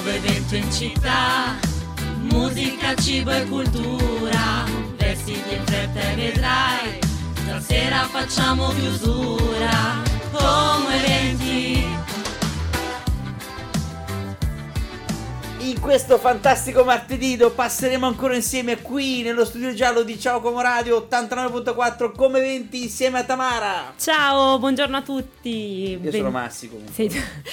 nuovo evento in città. Musica, cibo e cultura, vestiti in fretta e vedrai. Stasera facciamo chiusura, come eventi. In questo fantastico martedì lo passeremo ancora insieme qui nello studio giallo di Ciao Como Radio 89.4 come 20 insieme a Tamara. Ciao, buongiorno a tutti. Io Ben- sono Massi comunque, Sei-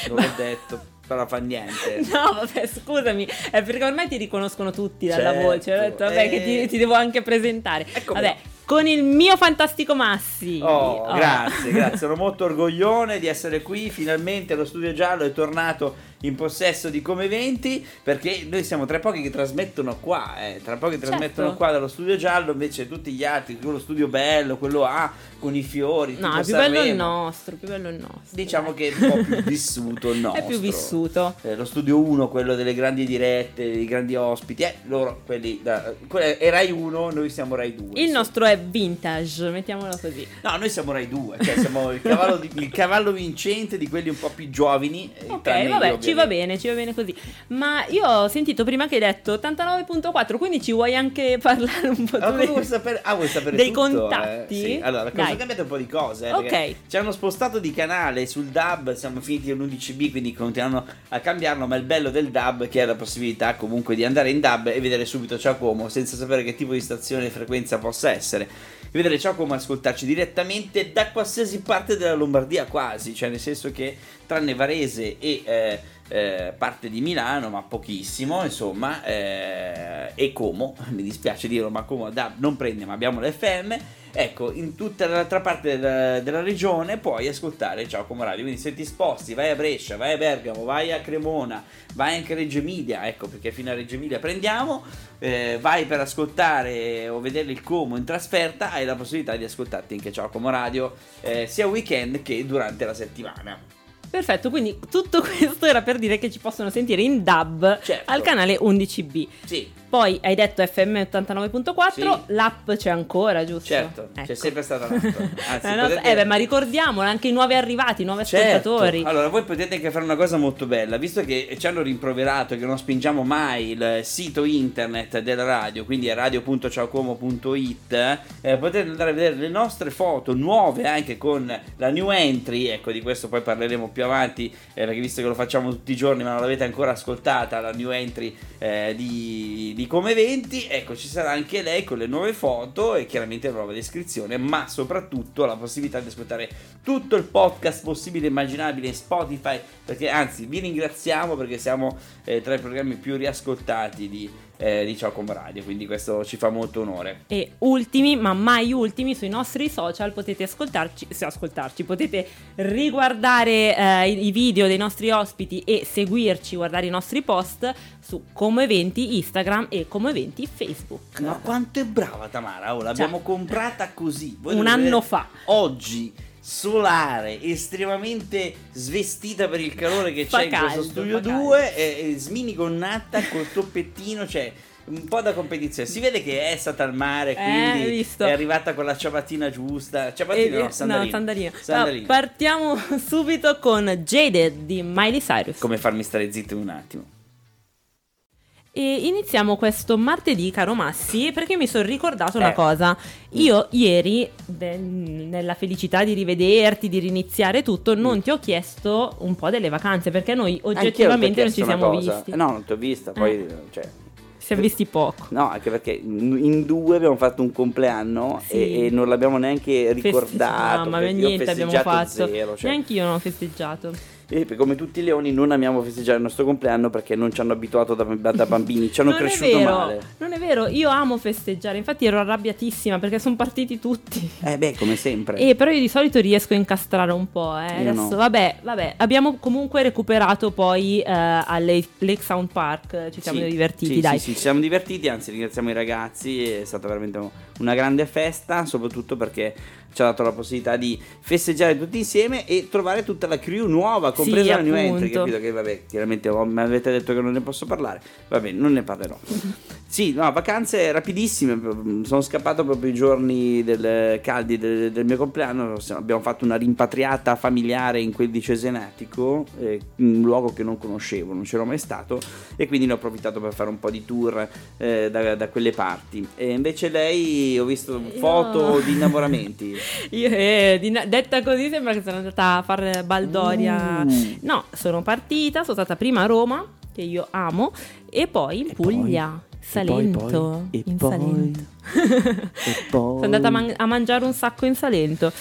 non l'ho detto, però fa niente. No, vabbè, scusami, è perché ormai ti riconoscono tutti dalla Certo, voce. Ho detto, vabbè, eh. che ti, ti devo anche presentare. Eccomi. Vabbè, con il mio fantastico Massi. Oh, Oh. grazie, grazie. Sono molto orgoglione di essere qui. Finalmente lo studio giallo è tornato in possesso di Come 20 perché noi siamo tra pochi che trasmettono qua, eh, tra pochi che Certo. trasmettono qua dallo studio giallo, invece tutti gli altri, quello studio bello, quello A con i fiori, No, più bello il nostro, più bello il nostro. Diciamo che è un po' più vissuto il nostro. È più vissuto. Eh, lo studio 1, quello delle grandi dirette, dei grandi ospiti, eh, loro, quelli da, que- è Rai 1, noi siamo Rai 2. Il nostro è vintage, mettiamolo così. No, noi siamo Rai 2, cioè siamo il cavallo, di- il cavallo vincente di quelli un po' più giovani. eh, Ok, vabbè, ci. Va bene, ci va bene così. Ma io ho sentito prima che hai detto 89.4, quindi ci vuoi anche parlare un po' come dei- vuoi sapere? Ah, vuoi sapere dei tutto, contatti? eh? Sì. Allora, Dai. cambiate un po' di cose. eh, Ok. Ci hanno spostato di canale sul DAB, siamo finiti all'11B, quindi continuano a cambiarlo, ma il bello del DAB è che ha la possibilità comunque di andare in DAB e vedere subito Ciao Como, senza sapere che tipo di stazione e frequenza possa essere. Vedere Ciao Como e ascoltarci direttamente da qualsiasi parte della Lombardia quasi, cioè nel senso che tranne Varese e... eh, eh, parte di Milano, ma pochissimo, insomma, eh, e Como, mi dispiace dirlo, ma Como DAB non prende, ma abbiamo l'FM. Ecco, in tutta l'altra parte della, della regione puoi ascoltare Ciao Como Radio. Quindi se ti sposti, vai a Brescia, vai a Bergamo, vai a Cremona, vai anche a Reggio Emilia, ecco perché fino a Reggio Emilia prendiamo, eh, vai per ascoltare o vedere il Como in trasferta, hai la possibilità di ascoltarti anche Ciao Como Radio, eh, sia weekend che durante la settimana. Perfetto, quindi tutto questo era per dire che ci possono sentire in DAB Certo. al canale 11B. Sì, Poi hai detto FM 89.4, Sì. l'app c'è ancora, giusto? Certo, c'è Ecco. sempre stata l'app. Anzi, La nostra- potete- Eh beh, ma ricordiamolo, anche i nuovi arrivati, i nuovi Certo. ascoltatori. Allora, voi potete anche fare una cosa molto bella, visto che ci hanno rimproverato che non spingiamo mai il sito internet della radio, quindi è radio.ciaocomo.it, eh, potete andare a vedere le nostre foto nuove anche con la new entry, ecco di questo poi parleremo più avanti, eh, perché visto che lo facciamo tutti i giorni ma non l'avete ancora ascoltata, la new entry eh, di, di Come 20, ecco ci sarà anche lei con le nuove foto e chiaramente la nuova descrizione, ma soprattutto la possibilità di ascoltare tutto il podcast possibile e immaginabile in Spotify, perché anzi vi ringraziamo perché siamo eh, tra i programmi più riascoltati di, eh, di Ciao Radio, quindi questo ci fa molto onore. E ultimi, ma mai ultimi, sui nostri social potete ascoltarci, se ascoltarci potete riguardare eh, i video dei nostri ospiti e seguirci, guardare i nostri post su Come Eventi Instagram e Come Eventi Facebook. Ma quanto è brava Tamara, oh, l'abbiamo comprata così. Voi Un anno vedere fa. Oggi solare, estremamente svestita per il calore che Fa c'è in questo caldo, studio fa caldo. 2, e, e sminigonnata col toppettino, cioè un po' da competizione. Si vede che è stata al mare, Eh, quindi visto. è arrivata con la ciabattina giusta. Ciabattina E- no, sandalina. sandalina. Sandalina. Ma partiamo subito con Jaded di Miley Cyrus. Come farmi stare zitto un attimo. E iniziamo questo martedì, caro Massi, perché mi sono ricordato Eh. una cosa. Io ieri, beh, nella felicità di rivederti, di riniziare tutto, non ti ho chiesto un po' delle vacanze, perché noi oggettivamente non ci siamo visti. No, non ti ho vista, poi... Cioè, Ci siamo visti poco. No, anche perché in due abbiamo fatto un compleanno Sì. e, e non l'abbiamo neanche ricordato. Perché io ho niente abbiamo fatto. Zero, cioè, Neanche io non ho festeggiato. E come tutti i leoni non amiamo festeggiare il nostro compleanno perché non ci hanno abituato da, da bambini, ci hanno non cresciuto vero, male. non è vero, io amo festeggiare, infatti ero arrabbiatissima perché sono partiti tutti. Eh beh, come sempre. E però io di solito riesco a incastrare un po', eh. Adesso, no. vabbè, vabbè, abbiamo comunque recuperato poi eh, al Lake Lake Sound Park, ci siamo Sì, divertiti, sì, dai. Sì, sì, ci siamo divertiti, anzi ringraziamo i ragazzi, è stata veramente una grande festa, soprattutto perché ci ha dato la possibilità di festeggiare tutti insieme e trovare tutta la crew nuova, compresa Sì, la new appunto. entry, capito? Che vabbè, chiaramente oh, mi avete detto che non ne posso parlare, vabbè, non ne parlerò. Sì, no, vacanze rapidissime, sono scappato proprio i giorni del, caldi del, del mio compleanno, abbiamo fatto una rimpatriata familiare in quel di Cesenatico, eh, un luogo che non conoscevo, non c'ero mai stato e quindi ne ho approfittato per fare un po' di tour eh, da, da quelle parti. E invece lei ho visto foto di innamoramenti. Io, eh, di- detta così sembra che sono andata a fare baldoria. Mm. No, sono partita, sono stata prima a Roma, che io amo, e poi in E poi? Puglia, E Salento. poi, poi, e in poi, Salento. poi. Sono andata a, man- a mangiare un sacco in Salento.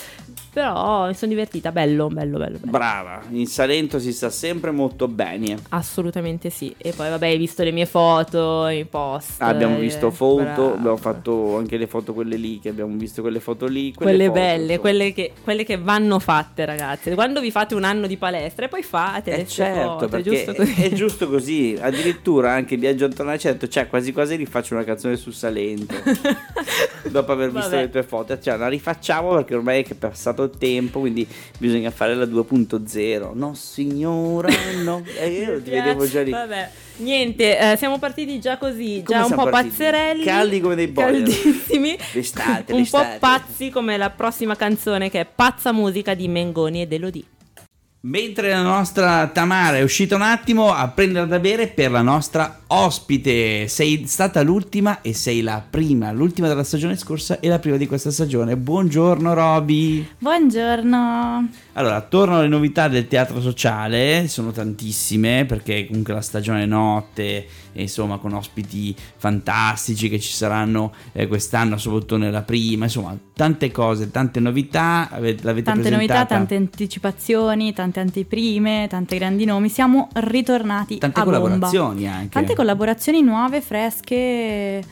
Però mi sono divertita, bello, bello, bello, bello. Brava, in Salento si sta sempre molto bene. Assolutamente sì. E poi, vabbè, hai visto le mie foto, i post. Abbiamo eh, visto foto, brava. abbiamo fatto anche le foto quelle lì, che abbiamo visto quelle foto lì. Quelle, foto, belle, quelle che, quelle che vanno fatte, ragazzi. Quando vi fate un anno di palestra e poi fate Eh le certo, foto, è giusto così. è giusto così. Addirittura anche Viaggio attorno al centro, cioè quasi quasi rifaccio una canzone su Salento. dopo aver visto Vabbè. le tue foto, cioè la rifacciamo perché ormai è che il tempo, quindi bisogna fare la 2.0. No, signora, no. Eh, io ti vedevo già lì. Vabbè, niente, eh, siamo partiti già così, Come già un po' partiti? pazzerelli. Caldi come dei boiler. Caldissimi. L'estate, un l'estate. po' pazzi come la prossima canzone che è Pazza Musica di Mengoni ed Elodie. Mentre la nostra Tamara è uscita un attimo a prendere da bere per la nostra ospite. Sei stata l'ultima e sei la prima, l'ultima della stagione scorsa e la prima di questa stagione. Buongiorno Roby. Buongiorno. Allora, tornano le novità del teatro sociale, sono tantissime perché comunque la stagione è notte, insomma con ospiti fantastici che ci saranno eh, quest'anno, soprattutto nella prima, insomma tante cose, tante novità, ave- l'avete Tante novità, presentata? tante anticipazioni, tante anteprime, tanti grandi nomi. Siamo ritornati Tante a bomba. collaborazioni anche. Tante collaborazioni nuove, fresche,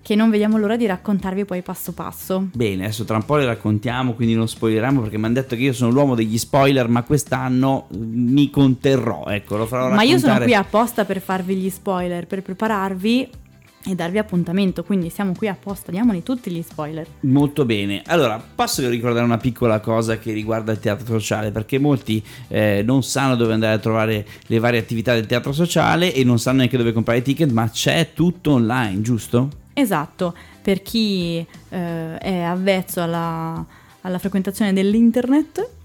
che non vediamo l'ora di raccontarvi poi passo passo. Bene, adesso tra un po' le raccontiamo, quindi non spoileriamo perché mi hanno detto che io sono l'uomo degli spoiler, ma quest'anno mi conterrò, ecco, lo farò Ma io sono raccontare. qui apposta per farvi gli spoiler, per prepararvi e darvi appuntamento, quindi siamo qui apposta, diamoli tutti gli spoiler. Molto bene, allora posso ricordare una piccola cosa che riguarda il teatro sociale perché molti eh, non sanno dove andare a trovare le varie attività del teatro sociale e non sanno neanche dove comprare i ticket, ma c'è tutto online, giusto? Esatto, per chi eh, è avvezzo alla, alla frequentazione dell'internet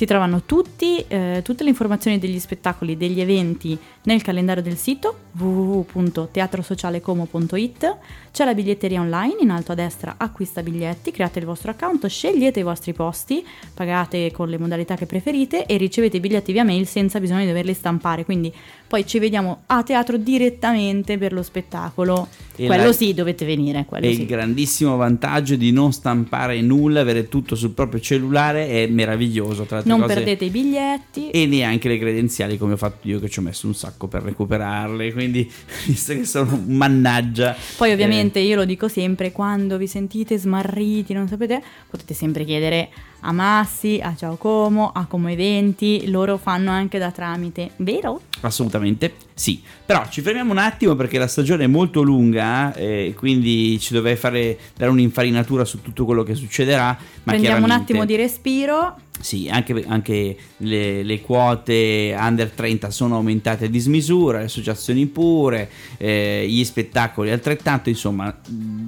si trovano tutti, eh, tutte le informazioni degli spettacoli, degli eventi nel calendario del sito www.teatrosocialecomo.it c'è la biglietteria online, in alto a destra acquista biglietti, create il vostro account, scegliete i vostri posti, pagate con le modalità che preferite e ricevete i biglietti via mail senza bisogno di doverli stampare, quindi poi ci vediamo a teatro direttamente per lo spettacolo. E quello la- sì, dovete venire, E sì. il grandissimo vantaggio di non stampare nulla, avere tutto sul proprio cellulare è meraviglioso. Tra Non cose, perdete i biglietti. E neanche le credenziali come ho fatto io che ci ho messo un sacco per recuperarle, quindi visto che sono un mannaggia. Poi eh, ovviamente io lo dico sempre, quando vi sentite smarriti, non sapete, potete sempre chiedere a Massi, a Ciao Como, a Como Eventi, loro fanno anche da tramite, vero? Assolutamente sì, però ci fermiamo un attimo perché la stagione è molto lunga e quindi ci dovrei fare dare un'infarinatura su tutto quello che succederà. Ma Prendiamo un attimo di respiro. Sì, anche, anche le, le quote under 30 sono aumentate a dismisura, le associazioni pure, eh, gli spettacoli altrettanto, insomma,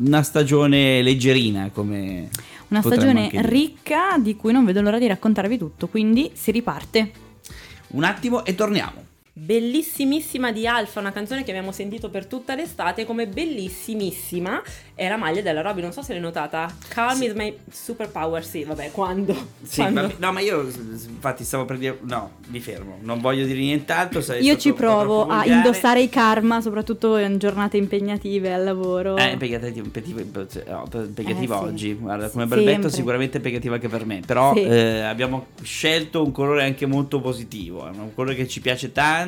una stagione leggerina come... Una potremmo stagione ricca di cui non vedo l'ora di raccontarvi tutto, quindi si riparte. Un attimo e torniamo. Bellissimissima di Alfa, una canzone che abbiamo sentito per tutta l'estate come bellissimissima è la maglia della Robby, non so se l'hai notata. Calm Sì. is my superpower, sì, vabbè, quando? Sì, Quando? ma, no, ma io infatti stavo per dire... No, mi fermo, non voglio dire nient'altro. Io stato ci provo a volgare. indossare i karma, soprattutto in giornate impegnative al lavoro. Eh, impegnativa, impegnativa, impegnativa Eh, sì. oggi, guarda, come Sempre. balbetto sicuramente impegnativa anche per me, però Sì. eh, abbiamo scelto un colore anche molto positivo, è un colore che ci piace tanto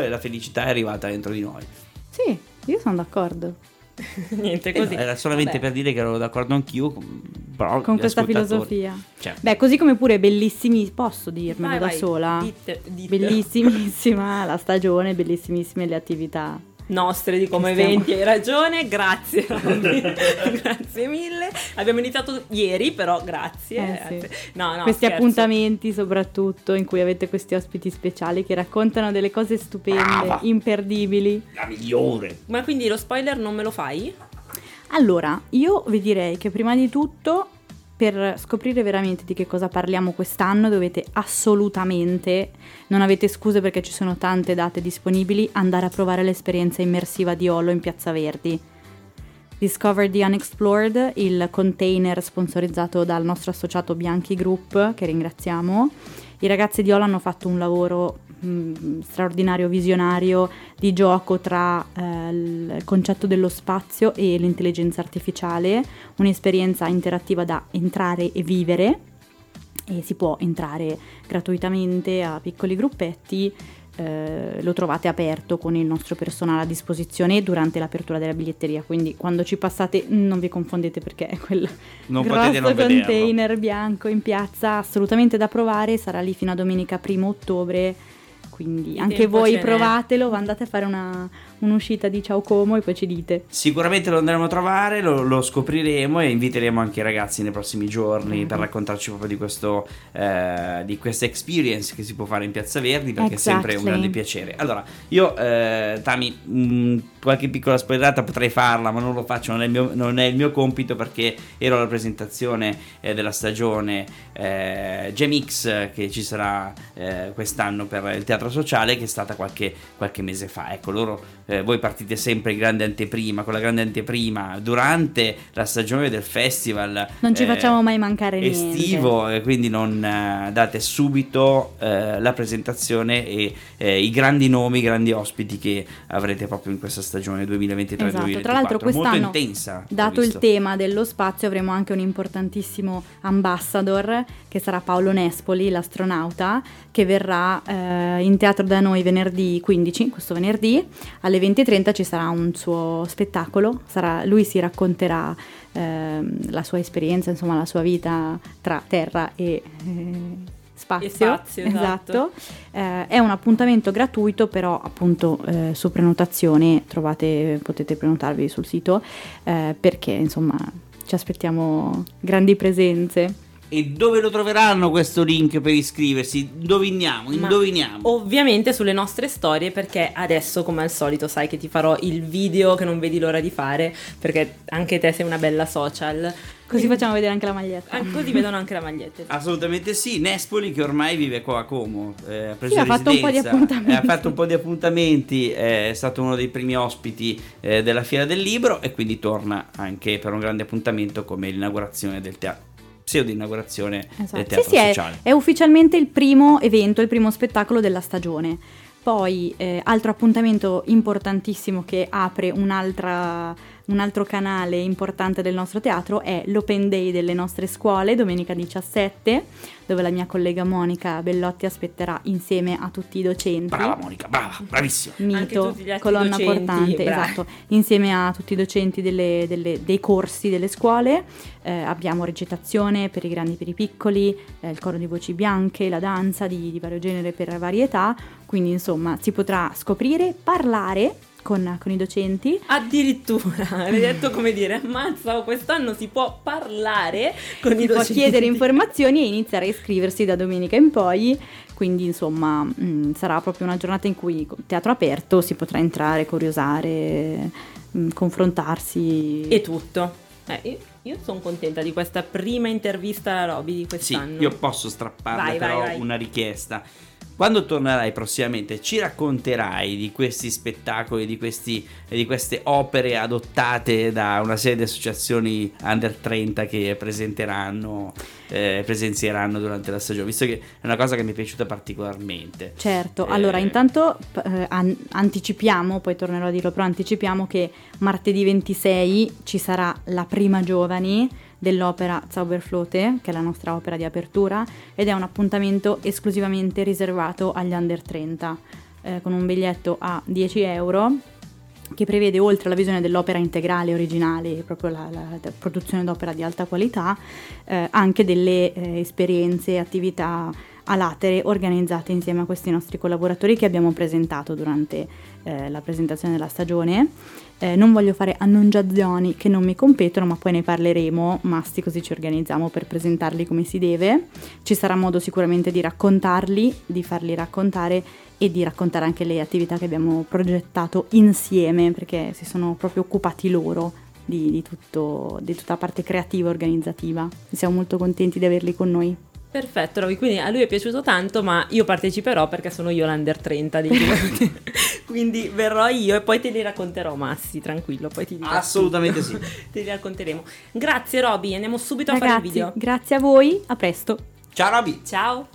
e la felicità è arrivata dentro di noi. Sì, io sono d'accordo. Niente, Eh, così. no, era solamente Vabbè. per dire che ero d'accordo anch'io, con- però Con questa filosofia. Cioè, Beh, così come pure bellissimi, posso dirmelo Vai, da vai, sola? dite- ditelo. Bellissimissima la stagione, bellissimissime le attività. Nostre di come eventi, hai ragione, grazie. grazie mille. Abbiamo iniziato ieri, però grazie. Eh, sì. grazie. No, no, questi scherzo. appuntamenti soprattutto in cui avete questi ospiti speciali che raccontano delle cose stupende, Brava. imperdibili. La migliore. Ma quindi lo spoiler non me lo fai? Allora, io vi direi che prima di tutto, per scoprire veramente di che cosa parliamo quest'anno, dovete assolutamente, non avete scuse perché ci sono tante date disponibili, andare a provare l'esperienza immersiva di Olo in Piazza Verdi. Discover the Unexplored, il container sponsorizzato dal nostro associato Bianchi Group, che ringraziamo. I ragazzi di Olo hanno fatto un lavoro mh, straordinario, visionario di gioco tra eh, il concetto dello spazio e l'intelligenza artificiale, un'esperienza interattiva da entrare e vivere e si può entrare gratuitamente a piccoli gruppetti. Eh, lo trovate aperto con il nostro personale a disposizione durante l'apertura della biglietteria. Quindi quando ci passate non vi confondete perché è quel Non grosso non vederlo. container bianco in piazza assolutamente da provare. Sarà lì fino a domenica 1 ottobre. Quindi Il anche voi provatelo andate a fare una, un'uscita di Ciao Como e poi ci dite Sicuramente lo andremo a trovare, lo, lo scopriremo e inviteremo anche i ragazzi nei prossimi giorni Mhm. per raccontarci proprio di, questo, eh, di questa experience che si può fare in Piazza Verdi perché è sempre un Exactly. grande piacere. Allora, io, eh, Tami, mh, qualche piccola spoilerata potrei farla, ma non lo faccio, non è il mio, non è il mio compito perché ero alla presentazione eh, della stagione eh, Gemix che ci sarà eh, quest'anno per il teatro sociale che è stata qualche, qualche mese fa. Ecco, loro, eh, voi partite sempre in grande anteprima, con la grande anteprima durante la stagione del festival. non ci eh, facciamo mai mancare niente. estivo e quindi non eh, date subito eh, la presentazione e eh, i grandi nomi, i grandi ospiti che avrete proprio in questa stagione 2023-2024 Esatto, tra l'altro molto quest'anno, intensa ho Dato il tema dello spazio, avremo anche un importantissimo ambassador che sarà Paolo Nespoli, l'astronauta, che verrà eh, in teatro da noi venerdì 15, questo venerdì, alle 20.30 ci sarà un suo spettacolo, sarà- lui si racconterà ehm, la sua esperienza, insomma la sua vita tra terra e... eh, Spazio, E spazio, esatto. Eh, è un appuntamento gratuito, però appunto eh, su prenotazione trovate, potete prenotarvi sul sito eh, perché insomma ci aspettiamo grandi presenze. E dove lo troveranno questo link per iscriversi? Indoviniamo, Ma indoviniamo. Ovviamente sulle nostre storie perché adesso come al solito sai che ti farò il video che non vedi l'ora di fare perché anche te sei una bella social. Così facciamo vedere anche la maglietta. Ah, così vedono anche la maglietta. Assolutamente sì, Nespoli che ormai vive qua a Como, eh, ha preso Sì, ha fatto un po' di residenza, appuntamenti. eh, ha fatto un po' di appuntamenti, eh, è stato uno dei primi ospiti eh, della Fiera del Libro e quindi torna anche per un grande appuntamento come l'inaugurazione del teatro, pseudo inaugurazione del Esatto. teatro Sì, sì, è, è ufficialmente il primo evento, il primo spettacolo della stagione. Poi, eh, altro appuntamento importantissimo che apre un'altra, un altro canale importante del nostro teatro è l'Open Day delle nostre scuole, domenica 17, dove la mia collega Monica Bellotti aspetterà insieme a tutti i docenti. Brava Monica, brava, bravissima. Anche Mito, tutti gli altri colonna docenti, portante, bravi. esatto, insieme a tutti i docenti delle- delle- dei corsi delle scuole. Eh, abbiamo recitazione per i grandi e per i piccoli, eh, il coro di voci bianche, la danza di, di vario genere per varie età, quindi insomma si potrà scoprire, parlare con, con i docenti. Addirittura, hai detto come dire, ammazza, quest'anno si può parlare con Si i può docenti. chiedere informazioni e iniziare a iscriversi da domenica in poi, quindi insomma mh, sarà proprio una giornata in cui teatro aperto si potrà entrare, curiosare, mh, confrontarsi. E tutto. Eh, io, sono contenta di questa prima intervista alla Roby di Sì, quest'anno. io posso strapparle Vai, vai, però vai. una richiesta. Quando tornerai prossimamente ci racconterai di questi spettacoli, di, questi, di queste opere adottate da una serie di associazioni under 30 che presenteranno, eh, presenzieranno durante la stagione, visto che è una cosa che mi è piaciuta particolarmente. Certo, Eh, allora intanto eh, an- anticipiamo, poi tornerò a dirlo, però anticipiamo che martedì 26 ci sarà la prima giovani dell'opera Zauberflote, che è la nostra opera di apertura, ed è un appuntamento esclusivamente riservato agli under 30, eh, con un biglietto a 10 euro che prevede oltre alla visione dell'opera integrale originale, proprio la, la- la produzione d'opera di alta qualità, eh, anche delle eh, esperienze, attività a latere organizzate insieme a questi nostri collaboratori che abbiamo presentato durante eh, la presentazione della stagione. Eh, non voglio fare annunciazioni che non mi competono, ma poi ne parleremo, masti così ci organizziamo per presentarli come si deve. Ci sarà modo sicuramente di raccontarli, di farli raccontare e di raccontare anche le attività che abbiamo progettato insieme, perché si sono proprio occupati loro di, di, tutto, di tutta la parte creativa e organizzativa. Siamo molto contenti di averli con noi. Perfetto, Roby, quindi a lui è piaciuto tanto, ma io parteciperò perché sono io l'under 30 di quindi verrò io e poi te li racconterò, Massi, tranquillo, poi ti dirò Assolutamente tutto. sì. te li racconteremo. Grazie Roby, andiamo subito a Ragazzi, fare il video. grazie a voi, a presto. Ciao Roby! Ciao.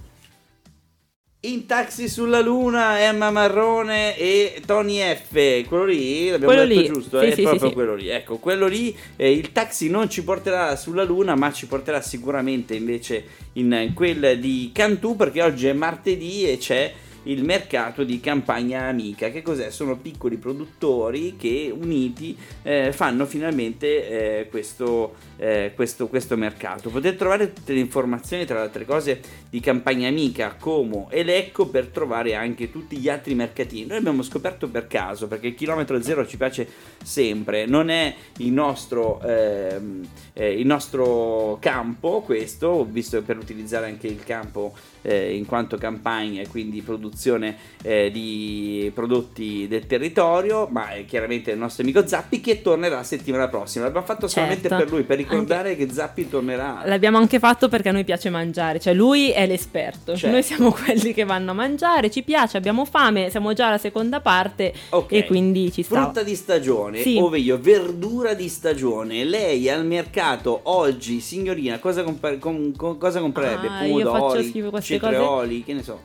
In taxi sulla luna, Emma Marrone e Tony F. Quello lì, l'abbiamo Quello detto lì. giusto? Sì, è sì, proprio sì, sì. quello lì. Ecco, quello lì, eh, il taxi non ci porterà sulla luna, ma ci porterà sicuramente invece in quel di Cantù, perché oggi è martedì e c'è il mercato di campagna amica. Che cos'è? Sono piccoli produttori che uniti eh, fanno finalmente eh, questo, eh, questo, questo mercato. Potete trovare tutte le informazioni, tra le altre cose, di campagna amica, Como e Lecco per trovare anche tutti gli altri mercatini. Noi abbiamo scoperto per caso, perché il chilometro zero ci piace sempre, non è il nostro, ehm, eh, il nostro campo questo, visto per utilizzare anche il campo eh, in quanto campagna e quindi produzione eh, di prodotti del territorio, ma è chiaramente il nostro amico Zappi che tornerà settimana prossima. L'abbiamo fatto solamente Certo. per lui, per ricordare che Zappi tornerà. L'abbiamo anche fatto perché a noi piace mangiare, cioè lui è l'esperto, Certo. noi siamo quelli che vanno a mangiare, ci piace, abbiamo fame, siamo già alla seconda parte Ok. e quindi ci sta. Frutta di stagione, Sì. ovvero verdura di stagione. Lei al mercato oggi, signorina, cosa, compar- com- cosa comprerebbe? Ah, io faccio Pomodori, schifo queste cetrioli, che ne so.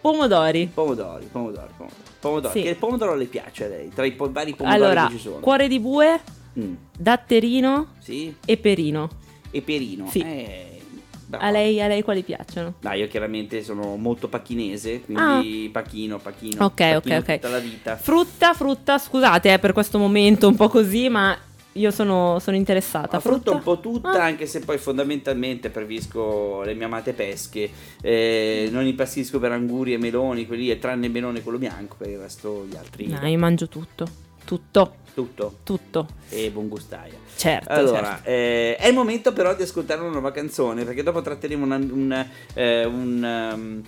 Pomodori. Pomodori, pomodori, pomodori. pomodori. Sì. Che il pomodoro le piace a lei? Tra i po- vari pomodori Allora, che ci sono. cuore di bue, Mm, datterino sì? e perino. E perino. Sì. Eh. A lei, a lei quali piacciono? Dai, io chiaramente sono molto pacchinese, quindi pachino, pachino. Ah. Ok, ok, pachino ok. Tutta la vita. Frutta, frutta, scusate eh, per questo momento un po' così, ma io sono, sono interessata. La frutta un po' tutta, Ah. anche se poi fondamentalmente preferisco le mie amate pesche. Eh, non impazzisco per anguri e meloni, quelli lì, tranne il melone quello bianco, per il resto gli altri. No, io mangio tutto. Tutto, Tutto. tutto. E buon gustaia. Certo, Allora, certo. eh, è il momento però di ascoltare una nuova canzone, perché dopo tratteremo una- un, eh, un, um,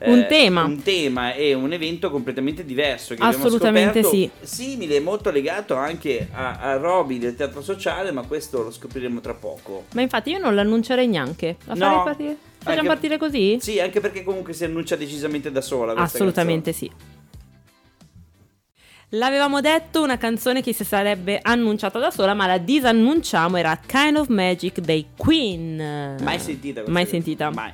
Un eh, tema. un tema e un evento completamente diverso che Assolutamente sì. simile, molto legato anche a, a Roby del teatro sociale, ma questo lo scopriremo tra poco. Ma infatti io non l'annuncerei neanche. La No. farei partire? Facciamo Anche- partire così? Sì, anche perché comunque si annuncia decisamente da sola. Assolutamente sì. L'avevamo detto, una canzone che si sarebbe annunciata da sola, ma la disannunciamo, era Kind of Magic dei Queen. canzone. Mai sentita questa Mai canzone? sentita. Mai.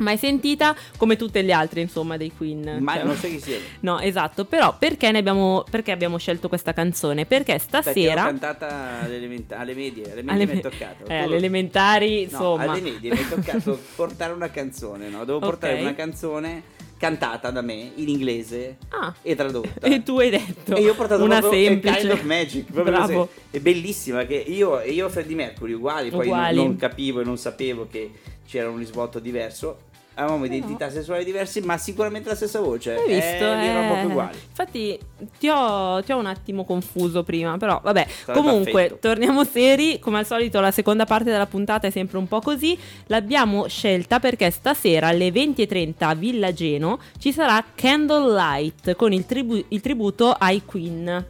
Mai sentita, come tutte le altre, insomma, dei Queen. Mai, Cioè- non so chi sia. No, esatto, però perché, ne abbiamo, perché abbiamo scelto questa canzone? Perché Perché l'ho stasera... cantata alle, alle medie, alle medie alle, mi è toccato. eh, alle elementari, No, insomma. alle medie mi è toccato portare una canzone, no? Devo portare Ok. una canzone cantata da me in inglese Ah, e tradotta. e tu hai detto E io ho portato una semplice. Kind of Magic, Bravo. È bellissima che io e io Freddie Mercury uguali, poi non- Uguali. Non, capivo e non sapevo che c'era un risvolto diverso. Avevamo identità sessuali diverse, ma sicuramente la stessa voce. Hai visto? Eh, erano Eh, proprio uguali. Infatti ti ho, ti ho un attimo confuso prima, però vabbè. Sarebbe Comunque, perfetto. torniamo seri. Come al solito, la seconda parte della puntata è sempre un po' così. L'abbiamo scelta perché stasera alle 20.30 a Villa Geno ci sarà Candlelight con il, tribu- il tributo ai Queen.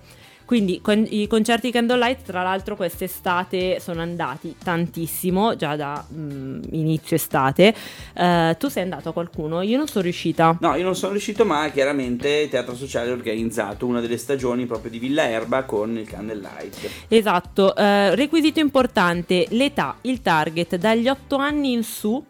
Quindi con- i concerti Candlelight, tra l'altro, quest'estate sono andati tantissimo, già da mm, inizio estate. Eh, tu sei andato a qualcuno? Io non sono riuscita. No, io non sono riuscito, ma chiaramente Teatro Sociale ha organizzato una delle stagioni proprio di Villa Erba con il Candlelight. Esatto, eh, requisito importante, l'età, il target dagli 8 anni in su.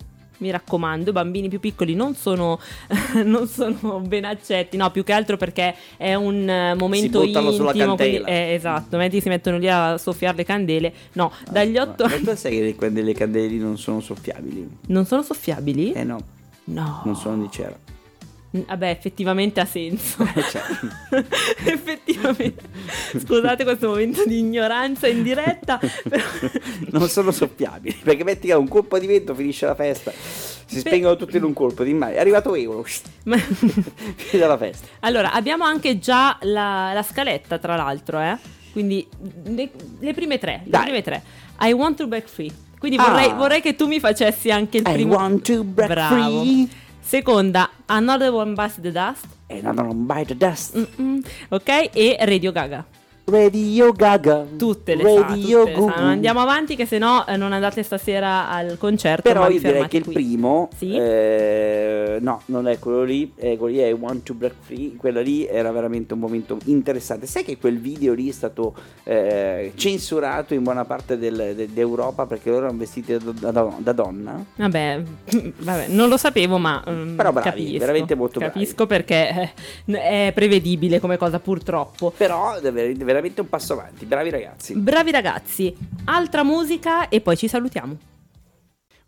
Mi raccomando, i bambini più piccoli non sono, non sono ben accetti, no, più che altro perché è un eh, momento sulla intimo. Quindi, candela. eh, esatto, mentre si mettono lì a soffiare le candele. No, dagli Ma- 8 Ma tu sai che le, candele non sono soffiabili? Non sono soffiabili? Eh no, no. non sono di cera. Vabbè, effettivamente ha senso. Cioè, effettivamente. Scusate questo momento di ignoranza in diretta. però- non sono soppiabili, perché metti che un colpo di vento finisce la festa, si Beh- spengono tutti in un colpo, di mai. è arrivato Euro, Ma- finita la festa. allora, abbiamo anche già la, la scaletta, tra l'altro, eh. Quindi le, le prime tre. Le prime tre. I want to break free. Quindi Ah. vorrei, vorrei che tu mi facessi anche il I primo. want to break Bravo. free. Seconda, Another One Bites the Dust. And I don't bite the dust. Mm-mm. Ok? E Radio Gaga. Radio Gaga. Tutte le sa, Radio tutte le sa. Gugu. Andiamo avanti che se no eh, non andate stasera al concerto. Però io direi che il qui. primo, Sì? eh, no, non è quello lì, è quello lì è Want to Break Free, quello lì era veramente un momento interessante. Sai che quel video lì è stato eh, censurato in buona parte del- de- d'Europa perché loro erano vestiti da, da- da donna? Vabbè, vabbè, non lo sapevo, ma mm, Però bravi, capisco. veramente molto bravi. Capisco perché eh, è prevedibile come cosa, purtroppo. Però ver- veramente un passo avanti, bravi ragazzi. Bravi ragazzi, altra musica e poi ci salutiamo.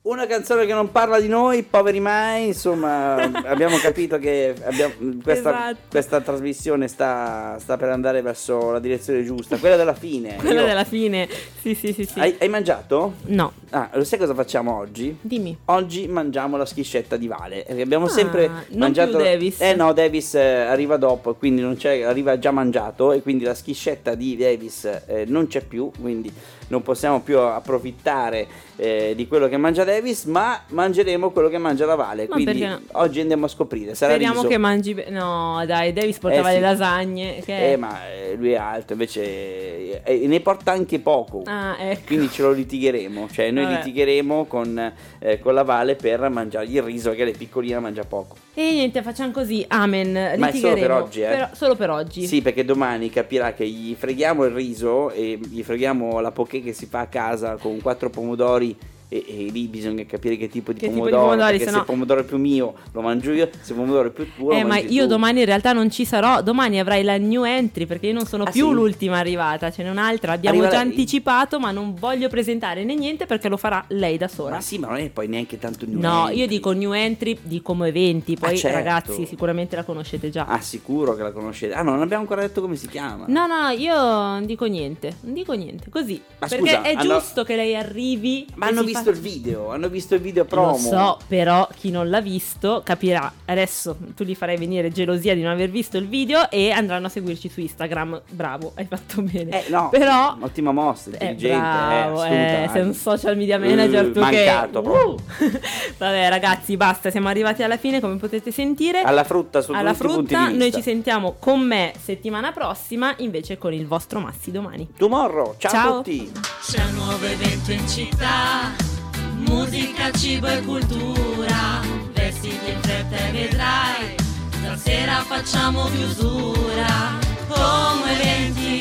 Una canzone che non parla di noi, poveri mai, insomma, abbiamo capito che abbiamo- questa, Esatto. questa trasmissione sta, sta per andare verso la direzione giusta, quella della fine. Quella Io- della fine. Sì, sì, sì, sì. Hai, hai mangiato? No, Ah, lo sai cosa facciamo oggi? dimmi. Oggi mangiamo la schiscetta di Vale. perché Abbiamo Ah, sempre non mangiato. più Davis. Eh no, Davis eh, arriva dopo, quindi non c'è, arriva già mangiato. E quindi la schiscetta di Davis eh, non c'è più. Quindi non possiamo più approfittare eh, di quello che mangia Davis. Ma mangeremo quello che mangia la Vale. Ma quindi no? oggi andiamo a scoprire. Sarà Speriamo riso. che mangi. be- No, dai, Davis portava Eh, sì. le lasagne. Che Eh, ma eh, lui è alto, invece eh, ne porta anche poco. Ah, ecco. Quindi ce lo litigheremo, cioè noi Vabbè. litigheremo con, eh, con la Vale per mangiargli il riso che lei piccolina mangia poco. E niente, facciamo così. Amen. Ma è solo per oggi, eh? Però- solo per oggi. Sì, perché domani capirà che gli freghiamo il riso e gli freghiamo la poké che si fa a casa con quattro pomodori e, e lì bisogna capire che tipo di Che tipo di pomodoro, pomodori, perché se no- il pomodoro è più mio lo mangio io, se il pomodoro è più tuo Eh, ma io tu. domani in realtà non ci sarò. Domani avrai la new entry perché io non sono Ah, più sì? l'ultima arrivata. Ce n'è un'altra. Abbiamo Arriva già lei? anticipato, ma non voglio presentare né niente perché lo farà lei da sola. Ma sì, ma non è poi neanche tanto new No, entry. io dico new entry di come eventi. Poi, Ah, certo. ragazzi, sicuramente la conoscete già. Ah, sicuro che la conoscete. Ah, no, non abbiamo ancora detto come si chiama. No, no, io non dico niente. Non dico niente. Così. Ma perché scusa, è hanno- giusto che lei arrivi. Ma hanno si visto il video, hanno visto il video promo. Lo so, però chi non l'ha visto capirà. Adesso tu gli farai venire gelosia di non aver visto il video e andranno a seguirci su Instagram. Bravo, hai fatto bene. Eh, no, Però ottima mossa, eh, intelligente, bravo, eh, eh, sei un social media manager Eh, più mancato che. Uh! Vabbè, ragazzi, basta, siamo arrivati alla fine, come potete sentire. Alla frutta su Alla frutta, di noi vista. ci sentiamo con me settimana prossima, invece con il vostro Massi domani. Tomorrow, ciao, Ciao. a tutti. C'è un nuovo evento in città, musica, cibo e cultura, vestiti in fretta e vedrai, stasera facciamo chiusura, come eventi